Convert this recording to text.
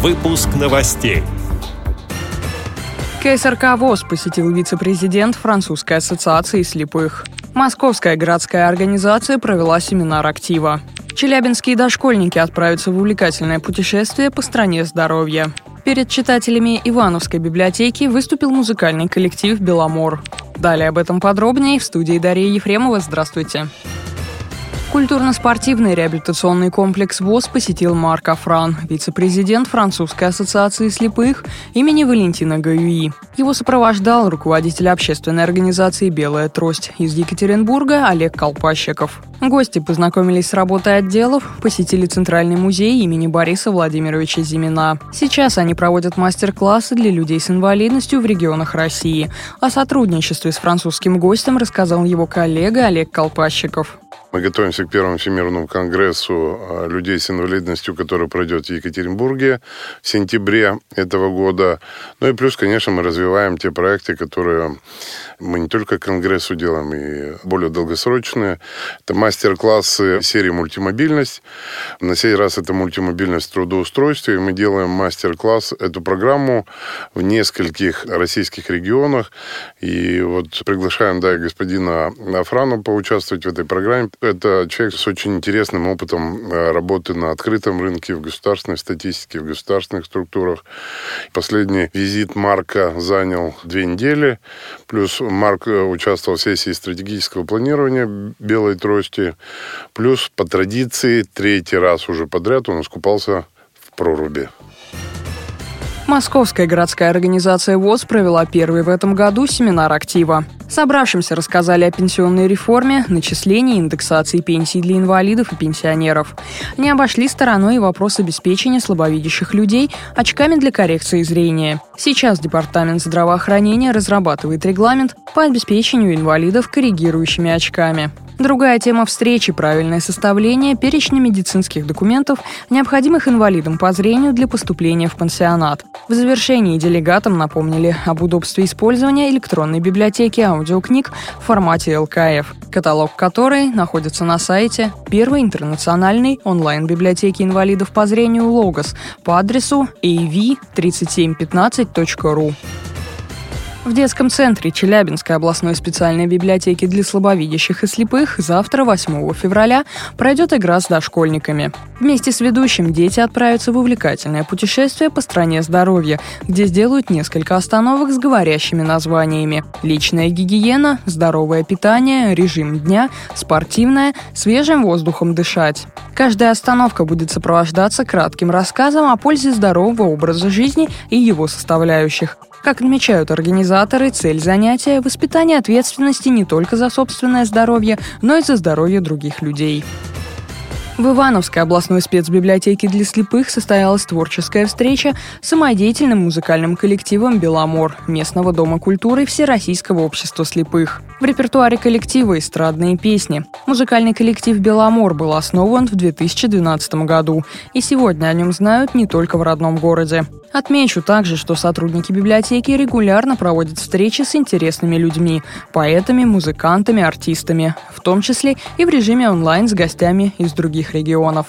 Выпуск новостей. КСРК ВОЗ посетил вице-президент Французской ассоциации слепых. Московская городская организация провела семинар актива. Челябинские дошкольники отправятся в увлекательное путешествие по стране здоровья. Перед читателями Ивановской библиотеки выступил музыкальный коллектив «Беломор». Далее об этом подробнее в студии Дарья Ефремова. Здравствуйте. Здравствуйте. Культурно-спортивный реабилитационный комплекс ВОЗ посетил Марк Афран, вице-президент Французской ассоциации слепых имени Валентина Гаюи. Его сопровождал руководитель общественной организации «Белая трость» из Екатеринбурга Олег Колпащиков. Гости познакомились с работой отделов, посетили Центральный музей имени Бориса Владимировича Зимина. Сейчас они проводят мастер-классы для людей с инвалидностью в регионах России. О сотрудничестве с французским гостем рассказал его коллега Олег Колпащиков. Мы готовимся к первому Всемирному конгрессу а, людей с инвалидностью, который пройдет в Екатеринбурге в сентябре этого года. Ну и плюс, конечно, мы развиваем те проекты, которые мы не только к конгрессу делаем, и более долгосрочные. Это мастер-классы серии «Мультимобильность». На сей раз это мультимобильность в трудоустройстве. И мы делаем мастер-класс, эту программу в нескольких российских регионах. И вот приглашаем, да, господина Афрану поучаствовать в этой программе. Это человек с очень интересным опытом э, работы на открытом рынке, в государственной статистике, в государственных структурах. Последний визит Марка занял две недели. Плюс Марк э, участвовал в сессии стратегического планирования «Белой трости». Плюс по традиции третий раз уже подряд он искупался в проруби. Московская городская организация ВОЗ провела первый в этом году семинар актива. Собравшимся рассказали о пенсионной реформе, начислении индексации пенсий для инвалидов и пенсионеров. Не обошли стороной и вопрос обеспечения слабовидящих людей очками для коррекции зрения. Сейчас Департамент здравоохранения разрабатывает регламент по обеспечению инвалидов коррегирующими очками. Другая тема встречи – правильное составление перечня медицинских документов, необходимых инвалидам по зрению для поступления в пансионат. В завершении делегатам напомнили об удобстве использования электронной библиотеки аудиокниг в формате ЛКФ, каталог которой находится на сайте первой интернациональной онлайн-библиотеки инвалидов по зрению «Логос» по адресу av3715.ru. В детском центре Челябинской областной специальной библиотеки для слабовидящих и слепых завтра, 8 февраля, пройдет игра с дошкольниками. Вместе с ведущим дети отправятся в увлекательное путешествие по стране здоровья, где сделают несколько остановок с говорящими названиями. Личная гигиена, здоровое питание, режим дня, спортивное, свежим воздухом дышать. Каждая остановка будет сопровождаться кратким рассказом о пользе здорового образа жизни и его составляющих. Как отмечают организаторы, цель занятия – воспитание ответственности не только за собственное здоровье, но и за здоровье других людей. В Ивановской областной спецбиблиотеке для слепых состоялась творческая встреча с самодеятельным музыкальным коллективом «Беломор» местного дома культуры Всероссийского общества слепых. В репертуаре коллектива эстрадные песни. Музыкальный коллектив «Беломор» был основан в 2012 году, и сегодня о нем знают не только в родном городе. Отмечу также, что сотрудники библиотеки регулярно проводят встречи с интересными людьми, поэтами, музыкантами, артистами, в том числе и в режиме онлайн с гостями из других регионов.